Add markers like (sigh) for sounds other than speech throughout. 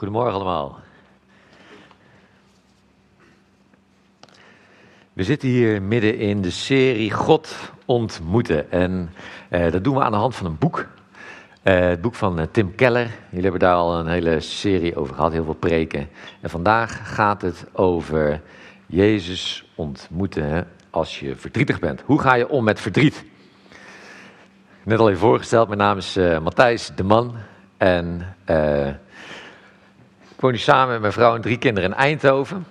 Goedemorgen allemaal. We zitten hier midden in de serie God ontmoeten. En eh, dat doen we aan de hand van een boek. Eh, het boek van eh, Tim Keller. Jullie hebben daar al een hele serie over gehad, heel veel preken. En vandaag gaat het over Jezus ontmoeten hè, als je verdrietig bent. Hoe ga je om met verdriet? Net al even voorgesteld, mijn naam is eh, Matthijs de Man. En eh, ik woon nu samen met mijn vrouw en drie kinderen in Eindhoven.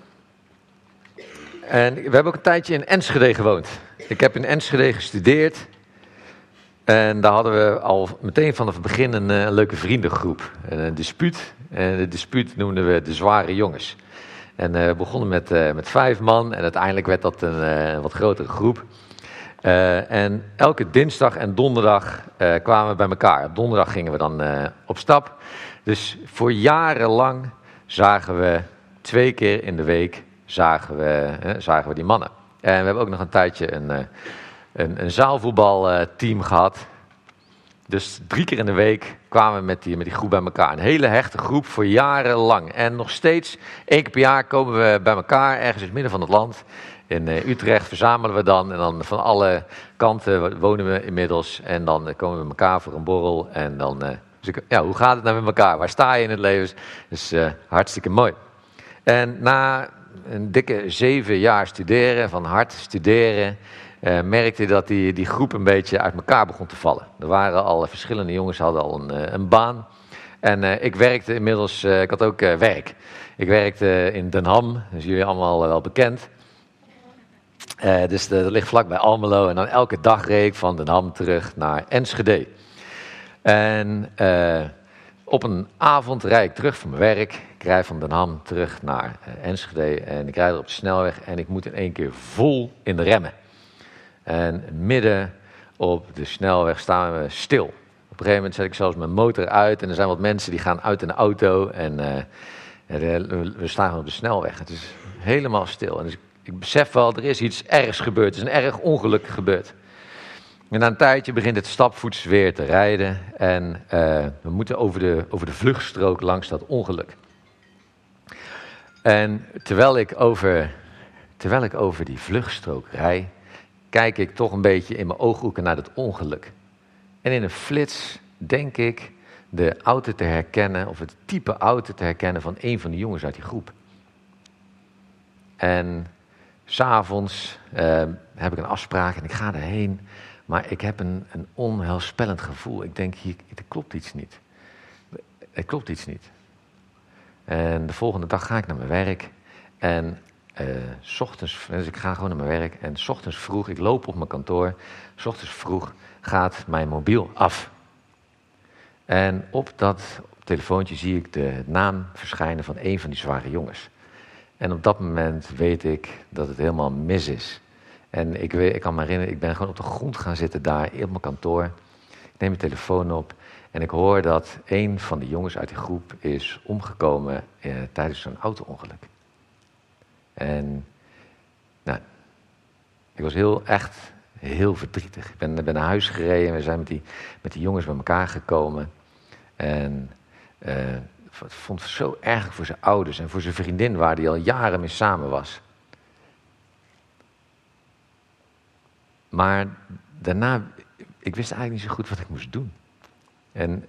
En we hebben ook een tijdje in Enschede gewoond. Ik heb in Enschede gestudeerd. En daar hadden we al meteen vanaf het begin een, eh, leuke vriendengroep. En een dispuut. En de dispuut noemden we de zware jongens. En eh, we begonnen met, eh, met vijf man. En uiteindelijk werd dat een eh, wat grotere groep. Eh, en elke dinsdag en donderdag eh, kwamen we bij elkaar. Op donderdag gingen we dan eh, op stap. Dus voor jarenlang zagen we twee keer in de week zagen we, eh, zagen we die mannen. En we hebben ook nog een tijdje een, eh, een, een zaalvoetbalteam gehad. Dus drie keer in de week kwamen we met die, met die groep bij elkaar. Een hele hechte groep voor jarenlang. En nog steeds, één keer per jaar komen we bij elkaar, ergens in het midden van het land. In eh, Utrecht verzamelen we dan. En dan van alle kanten wonen we inmiddels. En dan eh, komen we bij elkaar voor een borrel. En dan, dus ja, hoe gaat het nou met elkaar? Waar sta je in het leven? Dus eh, hartstikke mooi. En na een dikke zeven jaar studeren, van hard studeren, eh, merkte dat die, die groep een beetje uit elkaar begon te vallen. Er waren al verschillende jongens, hadden al een, eh, een baan. En ik werkte inmiddels, ik had ook werk. Ik werkte in Den Ham, is jullie allemaal wel bekend. Dus dat ligt vlakbij Almelo. En dan elke dag reed ik van Den Ham terug naar Enschede. En eh, op een avond rijd ik terug van mijn werk. Ik rijd van Den Ham terug naar eh, Enschede. En ik rijd op de snelweg en ik moet in één keer vol in de remmen. En midden op de snelweg staan we stil. Op een gegeven moment zet ik zelfs mijn motor uit. En er zijn wat mensen die gaan uit in de auto. En eh, we staan op de snelweg. Het is helemaal stil. En dus ik, ik besef wel, er is iets ergs gebeurd. Er is een erg ongeluk gebeurd. En na een tijdje begint het stapvoets weer te rijden. En eh, we moeten over de, over de vluchtstrook langs dat ongeluk. En terwijl ik over, terwijl ik over die vluchtstrook rij, kijk ik toch een beetje in mijn ooghoeken naar dat ongeluk. En in een flits denk ik de auto te herkennen, of het type auto te herkennen van een van de jongens uit die groep. En s'avonds uh, heb ik een afspraak en ik ga erheen. Maar ik heb een, een onheilspellend gevoel. Ik denk, hier, er klopt iets niet. Er klopt iets niet. En de volgende dag ga ik naar mijn werk. En eh, s ochtends, dus ik ga gewoon naar mijn werk. En s ochtends vroeg, ik loop op mijn kantoor. S ochtends vroeg gaat mijn mobiel af. En op dat telefoontje zie ik de naam verschijnen van een van die zware jongens. En op dat moment weet ik dat het helemaal mis is. En ik, weet, ik kan me herinneren, ik ben gewoon op de grond gaan zitten daar op mijn kantoor. Ik neem mijn telefoon op en ik hoor dat een van de jongens uit die groep is omgekomen eh, tijdens zo'n auto-ongeluk. En nou, ik was heel, echt heel verdrietig. Ik ben, naar huis gereden, we zijn met die, met die jongens bij elkaar gekomen. En het vond het zo erg voor zijn ouders en voor zijn vriendin, waar hij al jaren mee samen was. Maar daarna, ik wist eigenlijk niet zo goed wat ik moest doen. En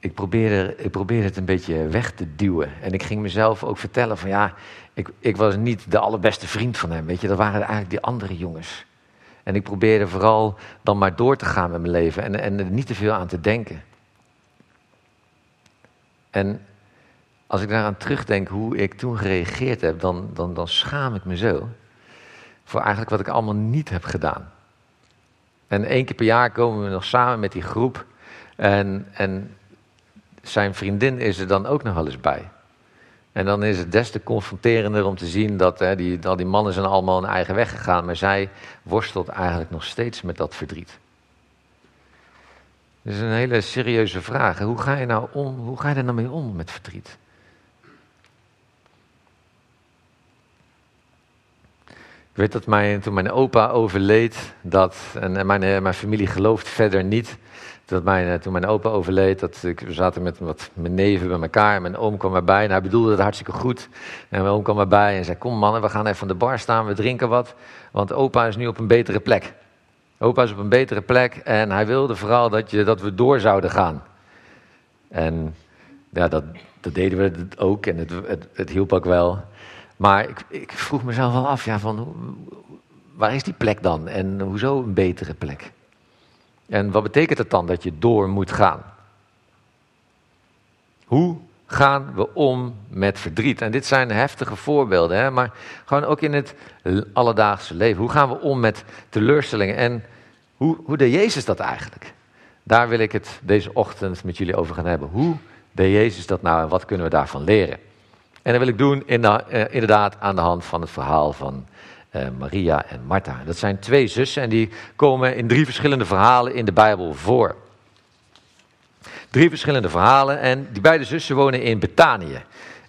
ik probeerde, ik probeerde het een beetje weg te duwen. En ik ging mezelf ook vertellen van ja, ik, ik was niet de allerbeste vriend van hem. Weet je, dat waren eigenlijk die andere jongens. En ik probeerde vooral dan maar door te gaan met mijn leven en, en er niet te veel aan te denken. En als ik daaraan terugdenk hoe ik toen gereageerd heb, dan, dan, dan schaam ik me zo. Voor eigenlijk wat ik allemaal niet heb gedaan. En één keer per jaar komen we nog samen met die groep. En, en zijn vriendin is er dan ook nog wel eens bij. En dan is het des te confronterender om te zien dat hè, die, al die mannen zijn allemaal hun eigen weg gegaan. Maar zij worstelt eigenlijk nog steeds met dat verdriet. Dat is een hele serieuze vraag. Hoe ga je, nou om, hoe ga je er nou mee om met verdriet? Ik weet dat mijn, toen mijn opa overleed, dat, en mijn, mijn familie gelooft verder niet, dat mijn, eh, toen mijn opa overleed, dat, ik, we zaten met wat, mijn neven bij elkaar. En mijn oom kwam erbij en hij bedoelde het hartstikke goed. En mijn oom kwam erbij en zei, kom mannen, we gaan even aan de bar staan, we drinken wat. Want opa is nu op een betere plek. Opa is op een betere plek en hij wilde vooral dat, je, dat we door zouden gaan. En ja, dat, dat deden we ook en het, het, het hielp ook wel. Maar ik, ik, vroeg mezelf wel af, ja, van, waar is die plek dan? En hoezo een betere plek? En wat betekent het dan dat je door moet gaan? Hoe gaan we om met verdriet? En dit zijn heftige voorbeelden, hè? maar gewoon ook in het alledaagse leven. Hoe gaan we om met teleurstellingen? En hoe, hoe deed Jezus dat eigenlijk? Daar wil ik het deze ochtend met jullie over gaan hebben. Hoe deed Jezus dat nou en wat kunnen we daarvan leren? En dat wil ik doen in eh, inderdaad aan de hand van het verhaal van uh, Maria en Martha. Dat zijn twee zussen en die komen in drie verschillende verhalen in de Bijbel voor. Drie verschillende verhalen en die beide zussen wonen in Betanië.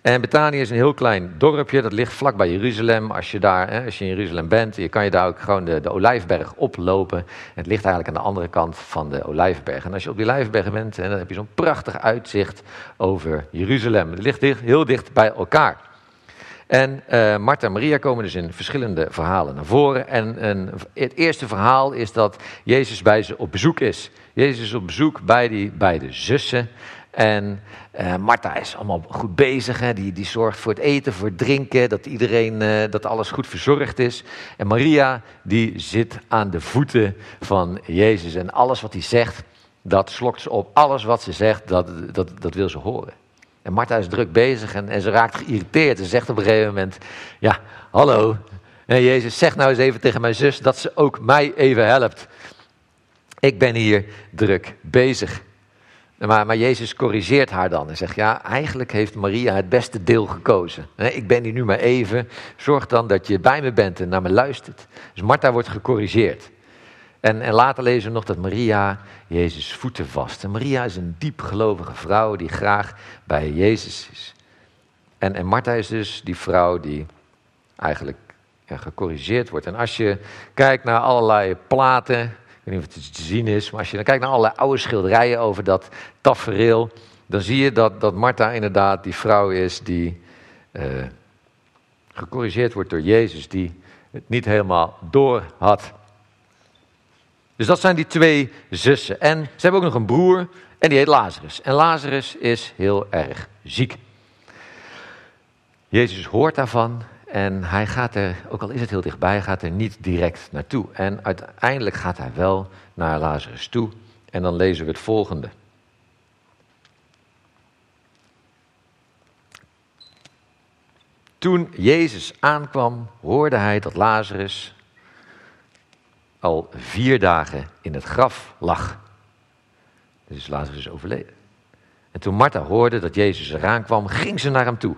En Betanië is een heel klein dorpje, dat ligt vlakbij Jeruzalem. Als je daar, hè, als je in Jeruzalem bent, je kan je daar ook gewoon de, de Olijfberg oplopen. En het ligt eigenlijk aan de andere kant van de Olijfberg. En als je op die Olijfberg bent, hè, dan heb je zo'n prachtig uitzicht over Jeruzalem. Het ligt heel dicht bij elkaar. En uh, Martha en Maria komen dus in verschillende verhalen naar voren. En het eerste verhaal is dat Jezus bij ze op bezoek is. Jezus is op bezoek bij die beide zussen. En uh, Martha is allemaal goed bezig. Hè? Die, die zorgt voor het eten, voor het drinken, dat iedereen, uh, dat alles goed verzorgd is. En Maria, die zit aan de voeten van Jezus. En alles wat hij zegt, dat slokt ze op. Alles wat ze zegt, dat, dat, dat wil ze horen. En Martha is druk bezig en, en ze raakt geïrriteerd. Ze zegt op een gegeven moment: Ja, hallo. En Jezus, zeg nou eens even tegen mijn zus dat ze ook mij even helpt. Ik ben hier druk bezig. Maar, maar Jezus corrigeert haar dan en zegt: Ja, eigenlijk heeft Maria het beste deel gekozen. Ik ben hier nu maar even. Zorg dan dat je bij me bent en naar me luistert. Dus Martha wordt gecorrigeerd. En, en later lezen we nog dat Maria Jezus voeten vast. En Maria is een diepgelovige vrouw die graag bij Jezus is. En, en Martha is dus die vrouw die eigenlijk gecorrigeerd wordt. En als je kijkt naar allerlei platen, weet niet of het te zien is, maar als je dan kijkt naar allerlei oude schilderijen over dat tafereel, dan zie je dat, dat Martha inderdaad die vrouw is die uh, gecorrigeerd wordt door Jezus, die het niet helemaal door had. Dus dat zijn die twee zussen. En ze hebben ook nog een broer en die heet Lazarus. En Lazarus is heel erg ziek. Jezus hoort daarvan en hij gaat er, ook al is het heel dichtbij, gaat er niet direct naartoe. En uiteindelijk gaat hij wel naar Lazarus toe. En dan lezen we het volgende. Toen Jezus aankwam, hoorde hij dat Lazarus al vier dagen in het graf lag. Dus Lazarus is overleden. En toen Martha hoorde dat Jezus eraan kwam, ging ze naar hem toe.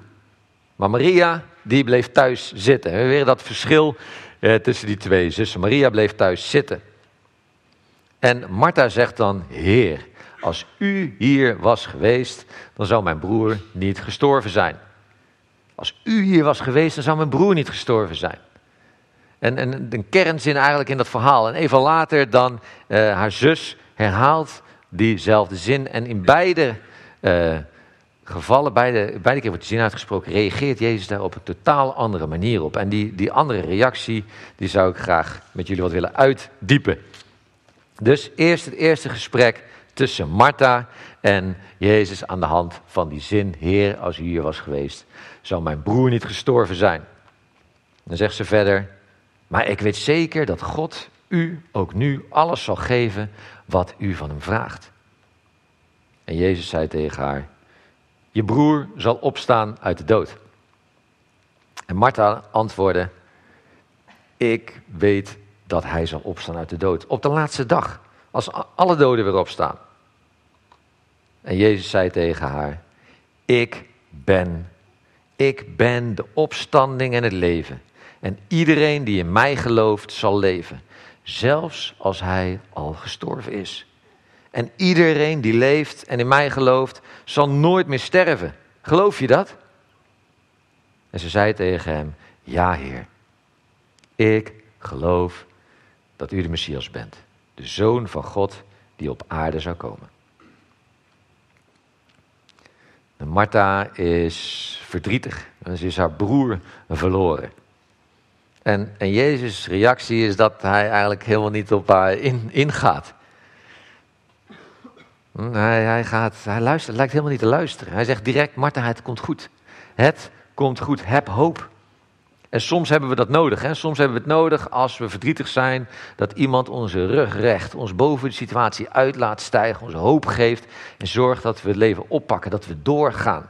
Maar Maria, die bleef thuis zitten. We weer dat verschil eh, tussen die twee zussen. Maria bleef thuis zitten. En Martha zegt dan, Heer, als u hier was geweest, dan zou mijn broer niet gestorven zijn. Als u hier was geweest, dan zou mijn broer niet gestorven zijn. En, en een kernzin eigenlijk in dat verhaal. En even later dan uh, haar zus herhaalt diezelfde zin. En in beide uh, gevallen, beide, beide keer wordt die zin uitgesproken, reageert Jezus daar op een totaal andere manier op. En die, die andere reactie, die zou ik graag met jullie wat willen uitdiepen. Dus eerst het eerste gesprek tussen Martha en Jezus aan de hand van die zin, Heer, als u hier was geweest, zou mijn broer niet gestorven zijn. Dan zegt ze verder, maar ik weet zeker dat God u ook nu alles zal geven wat u van hem vraagt. En Jezus zei tegen haar: Je broer zal opstaan uit de dood. En Martha antwoordde: Ik weet dat hij zal opstaan uit de dood. Op de laatste dag, als alle doden weer opstaan. En Jezus zei tegen haar: Ik ben, ik ben de opstanding en het leven. En iedereen die in mij gelooft zal leven, zelfs als hij al gestorven is. En iedereen die leeft en in mij gelooft, zal nooit meer sterven. Geloof je dat? En ze zei tegen hem: Ja, Heer. Ik geloof dat u de Messias bent, de Zoon van God die op aarde zou komen. En Martha is verdrietig. En ze is haar broer verloren. En, en Jezus' reactie is dat hij eigenlijk helemaal niet op haar in, ingaat. Hm, hij, hij, gaat, hij luistert, lijkt helemaal niet te luisteren. Hij zegt direct, Martha, het komt goed. Het komt goed, heb hoop. En soms hebben we dat nodig. Hè? Soms hebben we het nodig als we verdrietig zijn, dat iemand onze rug recht, ons boven de situatie uit laat stijgen, ons hoop geeft en zorgt dat we het leven oppakken, dat we doorgaan.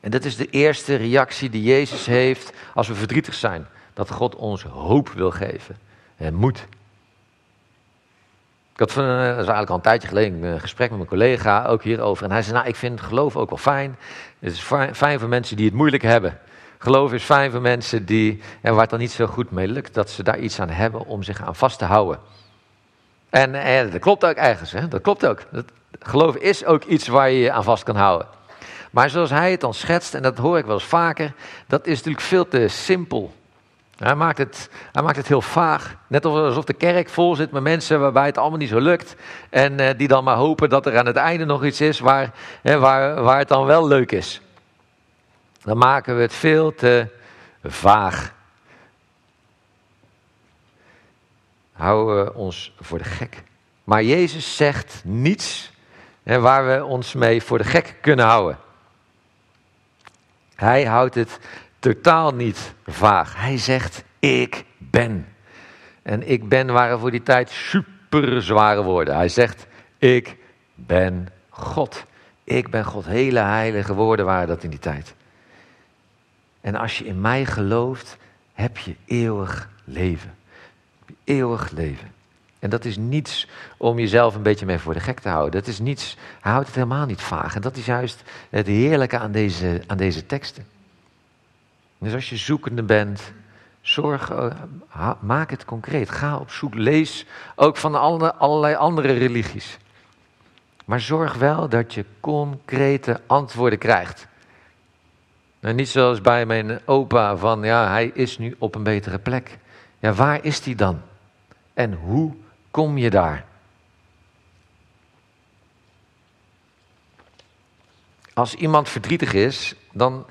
En dat is de eerste reactie die Jezus heeft als we verdrietig zijn. Dat God ons hoop wil geven en moed. Had van, eh, dat is eigenlijk al een tijdje geleden een gesprek met mijn collega ook hierover. En hij zei, nou ik vind geloof ook wel fijn. Het is fijn voor mensen die het moeilijk hebben. Geloof is fijn voor mensen die, en waar het dan niet zo goed mee lukt, dat ze daar iets aan hebben om zich aan vast te houden. En, en dat klopt ook ergens, hè? dat klopt ook. Dat, geloof is ook iets waar je je aan vast kan houden. Maar zoals hij het dan schetst, en dat hoor ik wel eens vaker, dat is natuurlijk veel te simpel. Hij maakt, het, hij maakt het heel vaag. Net alsof de kerk vol zit met mensen waarbij het allemaal niet zo lukt. En eh, die dan maar hopen dat er aan het einde nog iets is waar, waar, waar het dan wel leuk is dan maken we het veel te vaag. Houden we ons voor de gek. Maar Jezus zegt niets hè, waar we ons mee voor de gek kunnen houden. Hij houdt het totaal niet vaag. Hij zegt: Ik ben. En ik ben waren voor die tijd super zware woorden. Hij zegt: Ik ben God. Ik ben God. Hele heilige woorden waren dat in die tijd. En als je in mij gelooft, heb je eeuwig leven. Eeuwig leven. En dat is niets om jezelf een beetje mee voor de gek te houden. Dat is niets, hij houdt het helemaal niet vaag. En dat is juist het heerlijke aan deze, aan deze teksten. Dus als je zoekende bent, zorg, eh, maak het concreet. Ga op zoek, lees ook van alle, allerlei andere religies. Maar zorg wel dat je concrete antwoorden krijgt. Nou, niet zoals bij mijn opa van, ja, hij is nu op een betere plek. Ja, waar is hij dan? En hoe kom je daar? Als iemand verdrietig is, dan,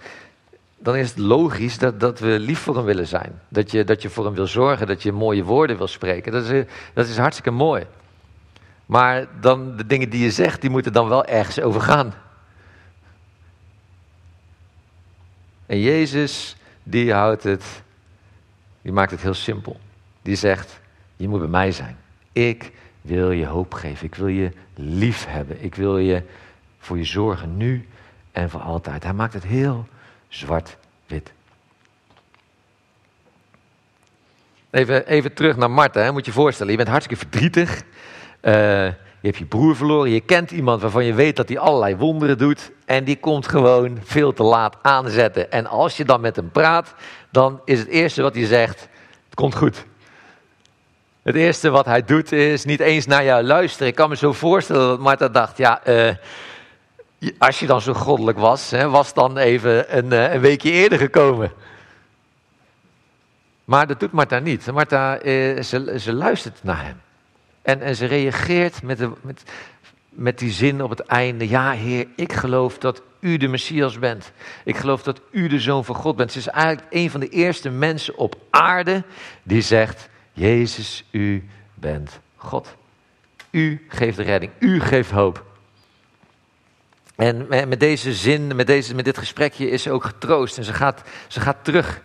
dan is het logisch dat, dat we lief voor hem willen zijn. Dat je, dat je voor hem wil zorgen, dat je mooie woorden wil spreken. Dat is, dat is hartstikke mooi. Maar dan de dingen die je zegt, die moeten dan wel ergens over gaan. En Jezus, die houdt het, die maakt het heel simpel. Die zegt, je moet bij mij zijn. Ik wil je hoop geven. Ik wil je lief hebben. Ik wil je voor je zorgen nu en voor altijd. Hij maakt het heel zwart-wit. Even, even terug naar Martha. Hè. Moet je voorstellen, je bent hartstikke verdrietig. Uh, je hebt je broer verloren. Je kent iemand waarvan je weet dat hij allerlei wonderen doet. En die komt gewoon veel te laat aanzetten. En als je dan met hem praat, dan is het eerste wat hij zegt: Het komt goed. Het eerste wat hij doet is niet eens naar jou luisteren. Ik kan me zo voorstellen dat Martha dacht: Ja, uh, als je dan zo goddelijk was, hè, was dan even een, uh, een, weekje eerder gekomen. Maar dat doet Martha niet. Martha, uh, ze, ze luistert naar hem. En, en ze reageert met, de, met, met die zin op het einde. Ja, Heer, ik geloof dat u de Messias bent. Ik geloof dat u de Zoon van God bent. Ze is eigenlijk een van de eerste mensen op aarde die zegt: Jezus, u bent God. U geeft redding. U geeft hoop. En met deze zin, met, deze, met dit gesprekje is ze ook getroost. En ze gaat, ze gaat terug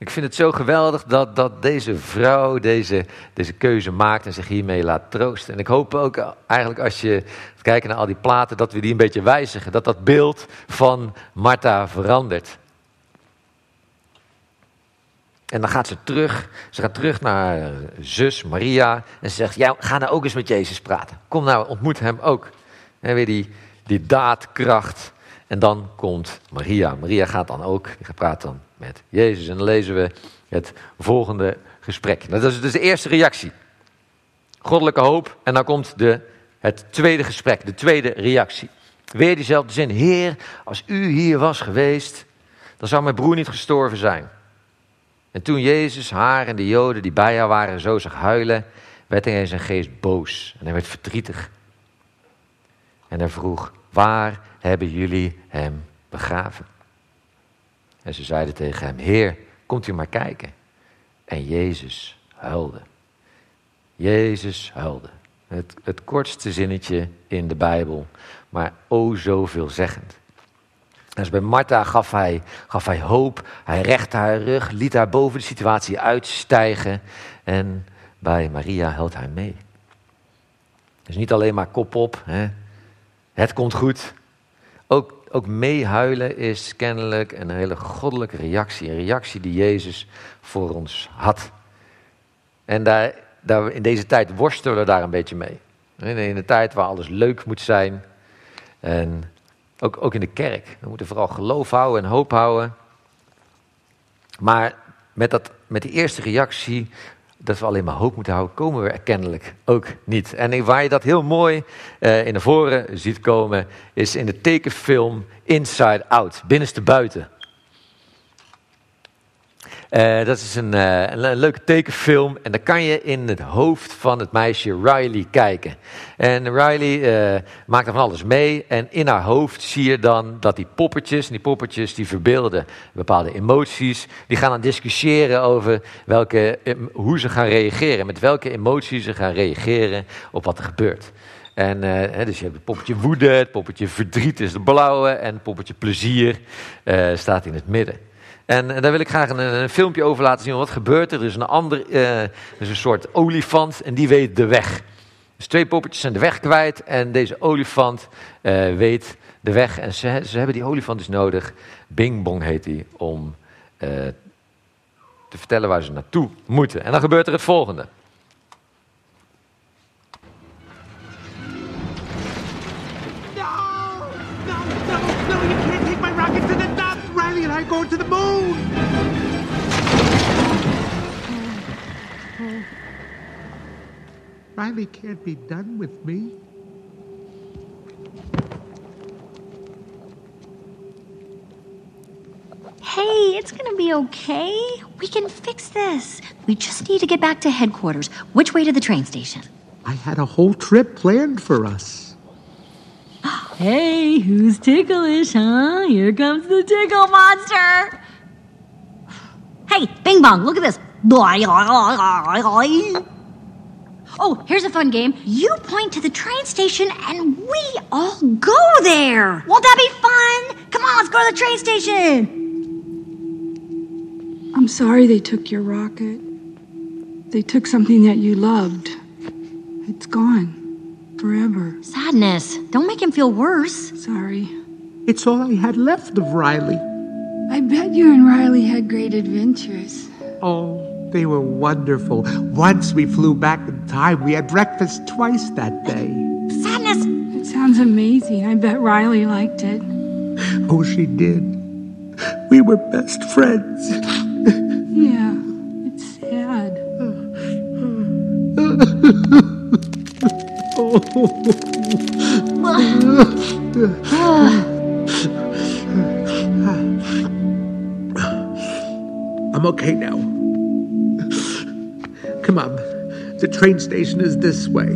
ik vind het zo geweldig dat, dat deze vrouw deze, deze keuze maakt en zich hiermee laat troosten. En ik hoop ook eigenlijk als je kijkt naar al die platen, dat we die een beetje wijzigen. Dat dat beeld van Martha verandert. En dan gaat ze terug. Ze gaat terug naar zus Maria. En ze zegt: Ja, ga nou ook eens met Jezus praten. Kom nou, ontmoet hem ook. En weer die, die daadkracht. En dan komt Maria. Maria gaat dan ook. Die praten dan met Jezus. En dan lezen we het volgende gesprek. Dat is dus de eerste reactie. Goddelijke hoop. En dan komt de, het tweede gesprek, de tweede reactie. Weer diezelfde zin. Heer, als u hier was geweest, dan zou mijn broer niet gestorven zijn. En toen Jezus haar en de Joden die bij haar waren zo zag huilen, werd hij in zijn geest boos en hij werd verdrietig. En hij vroeg, waar hebben jullie hem begraven? En ze zeiden tegen hem, Heer, komt u maar kijken. En Jezus huilde. Jezus huilde. Het, het kortste zinnetje in de Bijbel, maar o zo veelzeggend. Dus bij Martha gaf hij, gaf hij hoop, hij rechtte haar rug, liet haar boven de situatie uitstijgen. En bij Maria houdt hij mee. Dus niet alleen maar kop op, hè. Het komt goed. Ook, ook meehuilen is kennelijk een hele goddelijke reactie. Een reactie die Jezus voor ons had. En daar, daar, in deze tijd worstelen we daar een beetje mee. In een tijd waar alles leuk moet zijn. En ook, ook in de kerk. We moeten vooral geloof houden en hoop houden. Maar met, dat, met die eerste reactie, dat we alleen maar hoop moeten houden, komen we er kennelijk ook niet. En waar je dat heel mooi uh, in de voren ziet komen, is in de tekenfilm Inside Out, binnenste buiten. Uh, dat is een, een, leuke tekenfilm. En dan kan je in het hoofd van het meisje Riley kijken. En Riley uh, maakt er van alles mee. En in haar hoofd zie je dan dat die poppetjes, en die poppetjes die verbeelden bepaalde emoties. Die gaan dan discussiëren over welke, hoe ze gaan reageren. Met welke emoties ze gaan reageren op wat er gebeurt. En dus je hebt het poppetje woede, het poppetje verdriet is de blauwe en het poppetje plezier staat in het midden. En, daar wil ik graag een, filmpje over laten zien. Wat gebeurt er? Er is een ander, uh, een soort olifant en die weet de weg. Dus twee poppetjes zijn de weg kwijt en deze olifant uh, weet de weg. En ze, ze, hebben die olifant dus nodig, Bing Bong heet die, om uh, te vertellen waar ze naartoe moeten. En dan gebeurt er het volgende. Riley can't be done with me. Hey, it's gonna be okay. We can fix this. We just need to get back to headquarters. Which way to the train station? I had a whole trip planned for us. (gasps) Hey, who's ticklish, huh? Here comes the tickle monster. Hey, Bing Bong, look at this. Oh, here's a fun game. You point to the train station and we all go there. Won't that be fun? Come on, let's go to the train station. I'm sorry they took your rocket. They took something that you loved. It's gone. Forever. Sadness. Don't make him feel worse. Sorry. It's all I had left of Riley. I bet you and Riley had great adventures. Oh, they were wonderful. Once we flew back in time. We had breakfast twice that day. Sadness. It sounds amazing. I bet Riley liked it. Oh, she did. We were best friends. yeah, it's sad. I'm okay now. Come on. The train station is this way.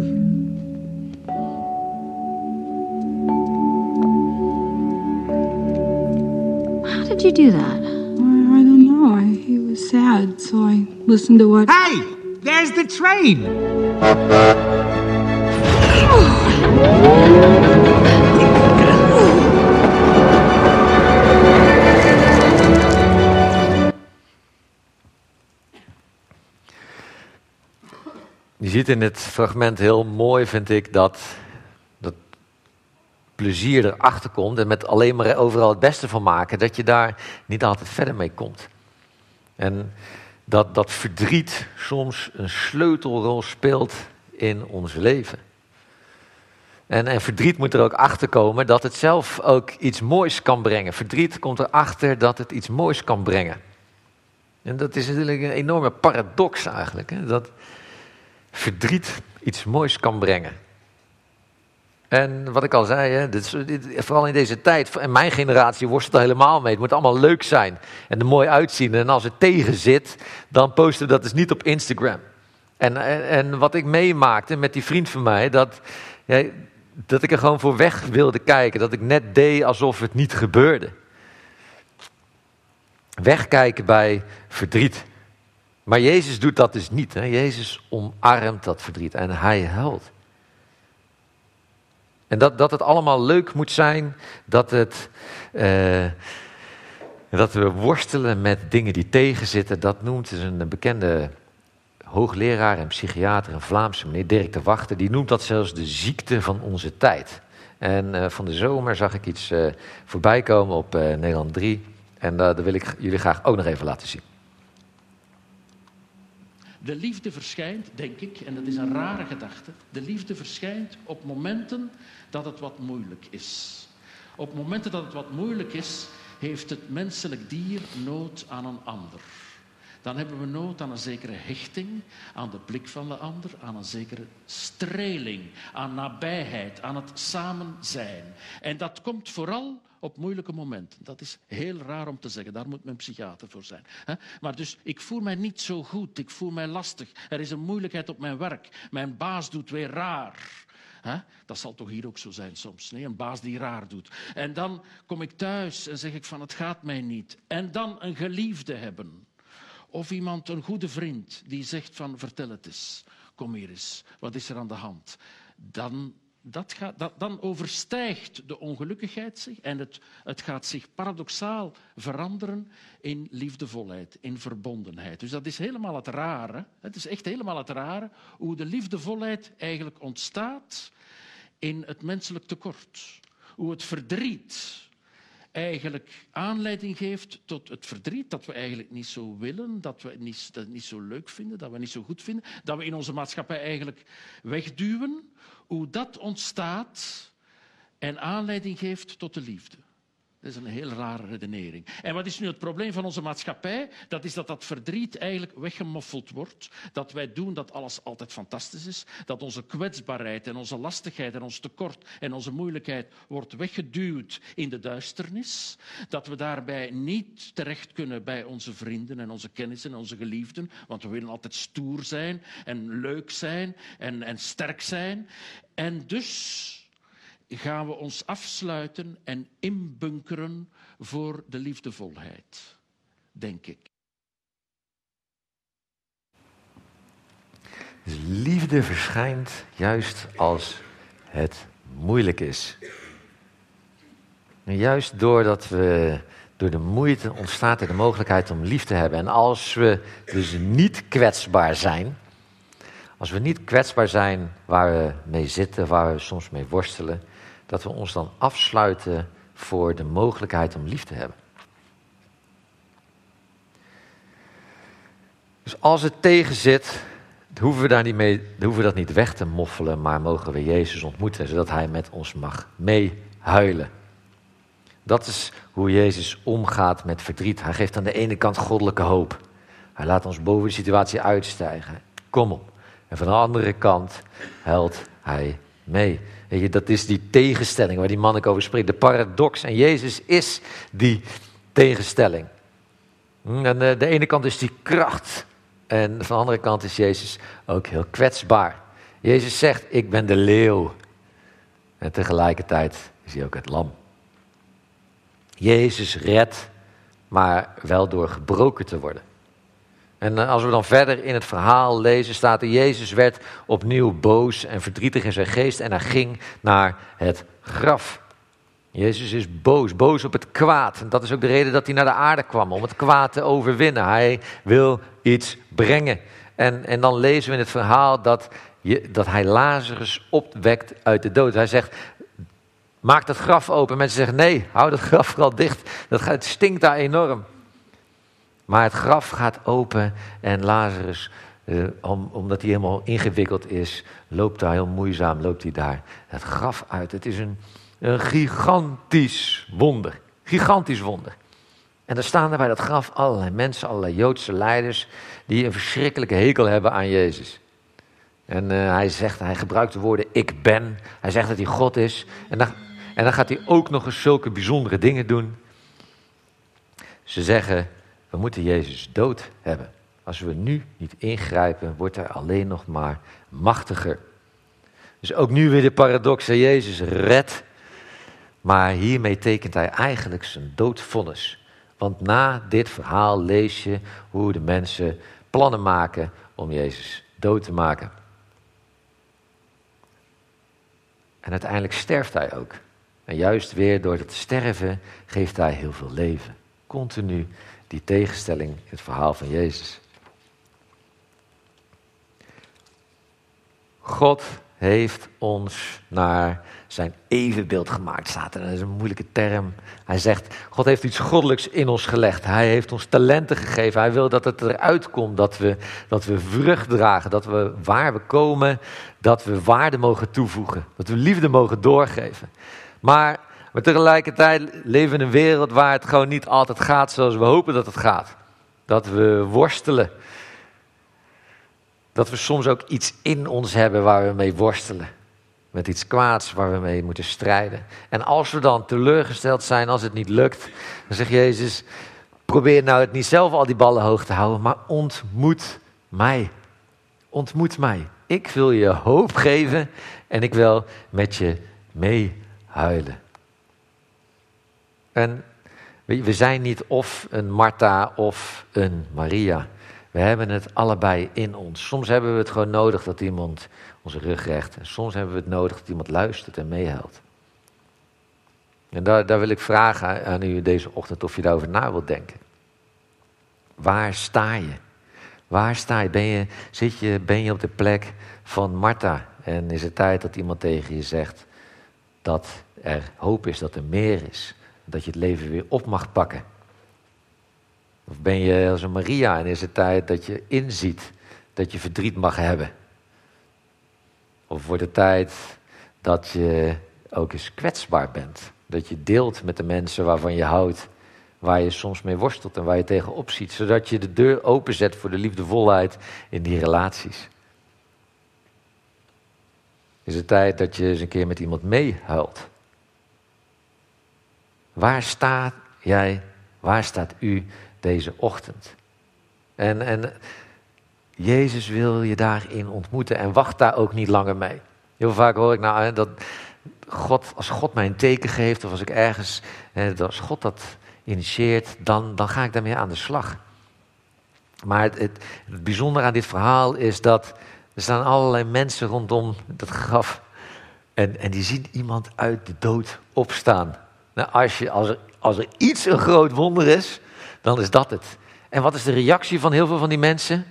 How did you do that? I, I don't know. I, he was sad, so I listened to what. Hey! There's the train! (sighs) (laughs) ziet in het fragment heel mooi, vind ik, dat dat plezier erachter komt en met alleen maar overal het beste van maken, dat je daar niet altijd verder mee komt. En dat dat verdriet soms een sleutelrol speelt in ons leven. En, en, verdriet moet er ook achter komen dat het zelf ook iets moois kan brengen. Verdriet komt erachter dat het iets moois kan brengen. En dat is natuurlijk een enorme paradox eigenlijk. Hè? Dat verdriet iets moois kan brengen. En wat ik al zei, hè, dit, dit, vooral in deze tijd, en mijn generatie worstelt er helemaal mee. Het moet allemaal leuk zijn en er mooi uitzien. En als het tegen zit, dan posten we dat dus niet op Instagram. En, en, wat ik meemaakte met die vriend van mij, dat, dat ik er gewoon voor weg wilde kijken. Dat ik net deed alsof het niet gebeurde. Wegkijken bij verdriet. Maar Jezus doet dat dus niet. Hè? Jezus omarmt dat verdriet en hij huilt. En dat, dat het allemaal leuk moet zijn, dat, het, eh, dat we worstelen met dingen die tegenzitten, dat noemt dus een bekende hoogleraar en psychiater, een Vlaamse meneer Dirk de Wachter, die noemt dat zelfs de ziekte van onze tijd. En uh, van de zomer zag ik iets uh, voorbij komen op Nederland 3 en dat wil ik jullie graag ook nog even laten zien. De liefde verschijnt, denk ik, en dat is een rare gedachte, de liefde verschijnt op momenten dat het wat moeilijk is. Op momenten dat het wat moeilijk is, heeft het menselijk dier nood aan een ander. Dan hebben we nood aan een zekere hechting, aan de blik van de ander, aan een zekere streling, aan nabijheid, aan het samen zijn. En dat komt vooral op moeilijke momenten. Dat is heel raar om te zeggen, daar moet mijn psychiater voor zijn. Maar dus, ik voel mij niet zo goed, ik voel mij lastig. Er is een moeilijkheid op mijn werk, mijn baas doet weer raar. Dat zal toch hier ook zo zijn soms. Nee? Een baas die raar doet. En dan kom ik thuis en zeg ik van het gaat mij niet. En dan een geliefde hebben. Of iemand, een goede vriend, die zegt van vertel het eens. Kom hier eens, wat is er aan de hand? Dan dat gaat, dat, dan overstijgt de ongelukkigheid zich en het, het gaat zich paradoxaal veranderen in liefdevolheid, in verbondenheid. Dus dat is helemaal het rare. Het is echt helemaal het rare hoe de liefdevolheid eigenlijk ontstaat in het menselijk tekort. Hoe het verdriet eigenlijk aanleiding geeft tot het verdriet dat we eigenlijk niet zo willen, dat we niet, dat niet zo leuk vinden, dat we niet zo goed vinden, dat we in onze maatschappij eigenlijk wegduwen, hoe dat ontstaat en aanleiding geeft tot de liefde. Dat is een heel rare redenering. En wat is nu het probleem van onze maatschappij? Dat is dat dat verdriet eigenlijk weggemoffeld wordt. Dat wij doen dat alles altijd fantastisch is. Dat onze kwetsbaarheid en onze lastigheid en ons tekort en onze moeilijkheid wordt weggeduwd in de duisternis. Dat we daarbij niet terecht kunnen bij onze vrienden en onze kennissen en onze geliefden. Want we willen altijd stoer zijn en leuk zijn en, en sterk zijn. En dus gaan we ons afsluiten en inbunkeren voor de liefdevolheid, denk ik. Dus liefde verschijnt juist als het moeilijk is. En juist doordat we door de moeite ontstaat er de mogelijkheid om lief te hebben. En als we dus niet kwetsbaar zijn, als we niet kwetsbaar zijn waar we mee zitten, waar we soms mee worstelen, dat we ons dan afsluiten voor de mogelijkheid om lief te hebben. Dus als het tegenzit, hoeven we, daar niet mee, hoeven dat niet weg te moffelen, maar mogen we Jezus ontmoeten, zodat Hij met ons mag meehuilen. Dat is hoe Jezus omgaat met verdriet. Hij geeft aan de ene kant goddelijke hoop. Hij laat ons boven de situatie uitstijgen. Kom op. En van de andere kant huilt hij mee. Weet je, dat is die tegenstelling waar die man over spreekt, de paradox. En Jezus is die tegenstelling. Hm, en de, de ene kant is die kracht. En van de andere kant is Jezus ook heel kwetsbaar. Jezus zegt, ik ben de leeuw. En tegelijkertijd is hij ook het lam. Jezus redt, maar wel door gebroken te worden. En eh, als we dan verder in het verhaal lezen, staat er: Jezus werd opnieuw boos en verdrietig in zijn geest en hij ging naar het graf. Jezus is boos, boos op het kwaad. En dat is ook de reden dat hij naar de aarde kwam, om het kwaad te overwinnen. Hij wil iets brengen. En, en dan lezen we in het verhaal dat, dat hij Lazarus opwekt uit de dood. Hij zegt, maak dat graf open. Mensen zeggen, nee, hou dat graf vooral dicht. Dat, het stinkt daar enorm. Maar het graf gaat open en Lazarus, eh, omdat hij helemaal ingewikkeld is, loopt daar heel moeizaam, loopt hij daar het graf uit. Het is een, een gigantisch wonder. Gigantisch wonder. En er staan er bij dat graf allerlei mensen, allerlei Joodse leiders, die een verschrikkelijke hekel hebben aan Jezus. En uh, hij zegt, hij gebruikt de woorden ik ben. Hij zegt dat hij God is. En dan, en dan gaat hij ook nog eens zulke bijzondere dingen doen. Ze zeggen, we moeten Jezus dood hebben. als we nu niet ingrijpen, wordt hij alleen nog maar machtiger. Dus ook nu weer de paradox, Jezus redt, maar hiermee tekent hij eigenlijk zijn doodvonnis. Want na dit verhaal lees je hoe de mensen plannen maken om Jezus dood te maken. En uiteindelijk sterft hij ook. En juist weer door het sterven geeft hij heel veel leven. Continu die tegenstelling in het verhaal van Jezus. God heeft ons naar zijn evenbeeld gemaakt, staat. Dat is een moeilijke term. Hij zegt, God heeft iets goddelijks in ons gelegd. Hij heeft ons talenten gegeven. Hij wil dat het eruit komt, dat we, dat we vrucht dragen, dat we waar we komen, dat we waarde mogen toevoegen, dat we liefde mogen doorgeven. Maar, maar tegelijkertijd leven we in een wereld waar het gewoon niet altijd gaat zoals we hopen dat het gaat. Dat we worstelen. Dat we soms ook iets in ons hebben waar we mee worstelen. Met iets kwaads waar we mee moeten strijden. En als we dan teleurgesteld zijn als het niet lukt, dan zegt Jezus: probeer nou het niet zelf al die ballen hoog te houden, maar ontmoet mij. Ontmoet mij. Ik wil je hoop geven en ik wil met je meehuilen. En we zijn niet of een Martha of een Maria. We hebben het allebei in ons. Soms hebben we het gewoon nodig dat iemand onze rug recht. En soms hebben we het nodig dat iemand luistert en meehelpt. En daar, daar wil ik vragen aan u deze ochtend of je daarover na wilt denken. Waar sta je? Waar sta je? Ben je, zit je? ben je op de plek van Martha? En is het tijd dat iemand tegen je zegt dat er hoop is, dat er meer is. Dat je het leven weer op mag pakken. Of ben je als een Maria en is het tijd dat je inziet dat je verdriet mag hebben? Of wordt het tijd dat je ook eens kwetsbaar bent? Dat je deelt met de mensen waarvan je houdt, waar je soms mee worstelt en waar je tegenop ziet, zodat je de deur openzet voor de liefdevolheid in die relaties. Is het tijd dat je eens een keer met iemand meehuilt? Waar staat jij, waar staat u deze ochtend? En, en Jezus wil je daarin ontmoeten en wacht daar ook niet langer mee. Heel vaak hoor ik nou dat God, als God mij een teken geeft of als ik ergens, als God dat initieert, dan, dan ga ik daarmee aan de slag. Maar het, het, het bijzondere aan dit verhaal is dat er staan allerlei mensen rondom dat graf. En, en die zien iemand uit de dood opstaan. Nou, als, als, er, als er iets een groot wonder is, dan is dat het. En wat is de reactie van heel veel van die mensen?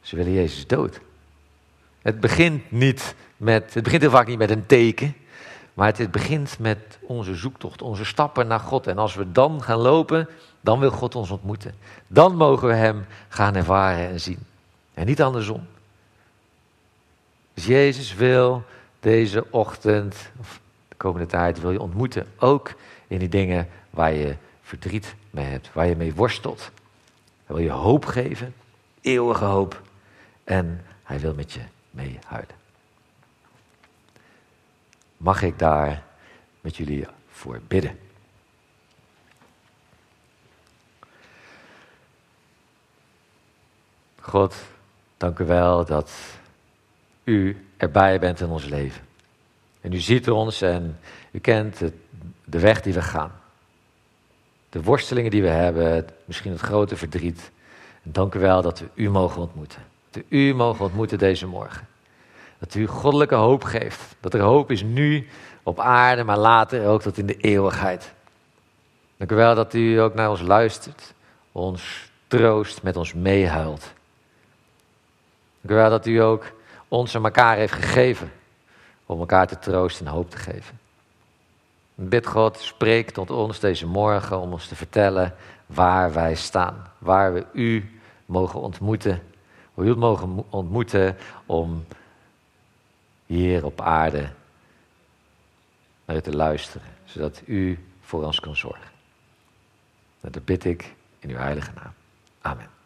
Ze willen Jezus dood. Het begint, niet met, het begint heel vaak niet met een teken, maar het, begint met onze zoektocht, onze stappen naar God. En als we dan gaan lopen, dan wil God ons ontmoeten. Dan mogen we Hem gaan ervaren en zien. En niet andersom. Dus Jezus wil deze ochtend, of komende tijd, wil je ontmoeten. Ook in die dingen waar je verdriet mee hebt, waar je mee worstelt. Hij wil je hoop geven, eeuwige hoop. En hij wil met je meehuilen. Mag ik daar met jullie voor bidden? God, dank u wel dat u erbij bent in ons leven. En u ziet ons en u kent de weg die we gaan. De worstelingen die we hebben, misschien het grote verdriet. Dank u wel dat we u mogen ontmoeten. Dat we u mogen ontmoeten deze morgen. Dat u goddelijke hoop geeft. Dat er hoop is nu op aarde, maar later ook tot in de eeuwigheid. Dank u wel dat u ook naar ons luistert, ons troost, met ons meehuilt. Dank u wel dat u ook ons en elkaar heeft gegeven om elkaar te troosten en hoop te geven. Bid God, spreek tot ons deze morgen om ons te vertellen waar wij staan. Waar we u mogen ontmoeten. Hoe u het mogen ontmoeten om hier op aarde naar u te luisteren. Zodat u voor ons kan zorgen. Dat bid ik in uw heilige naam. Amen.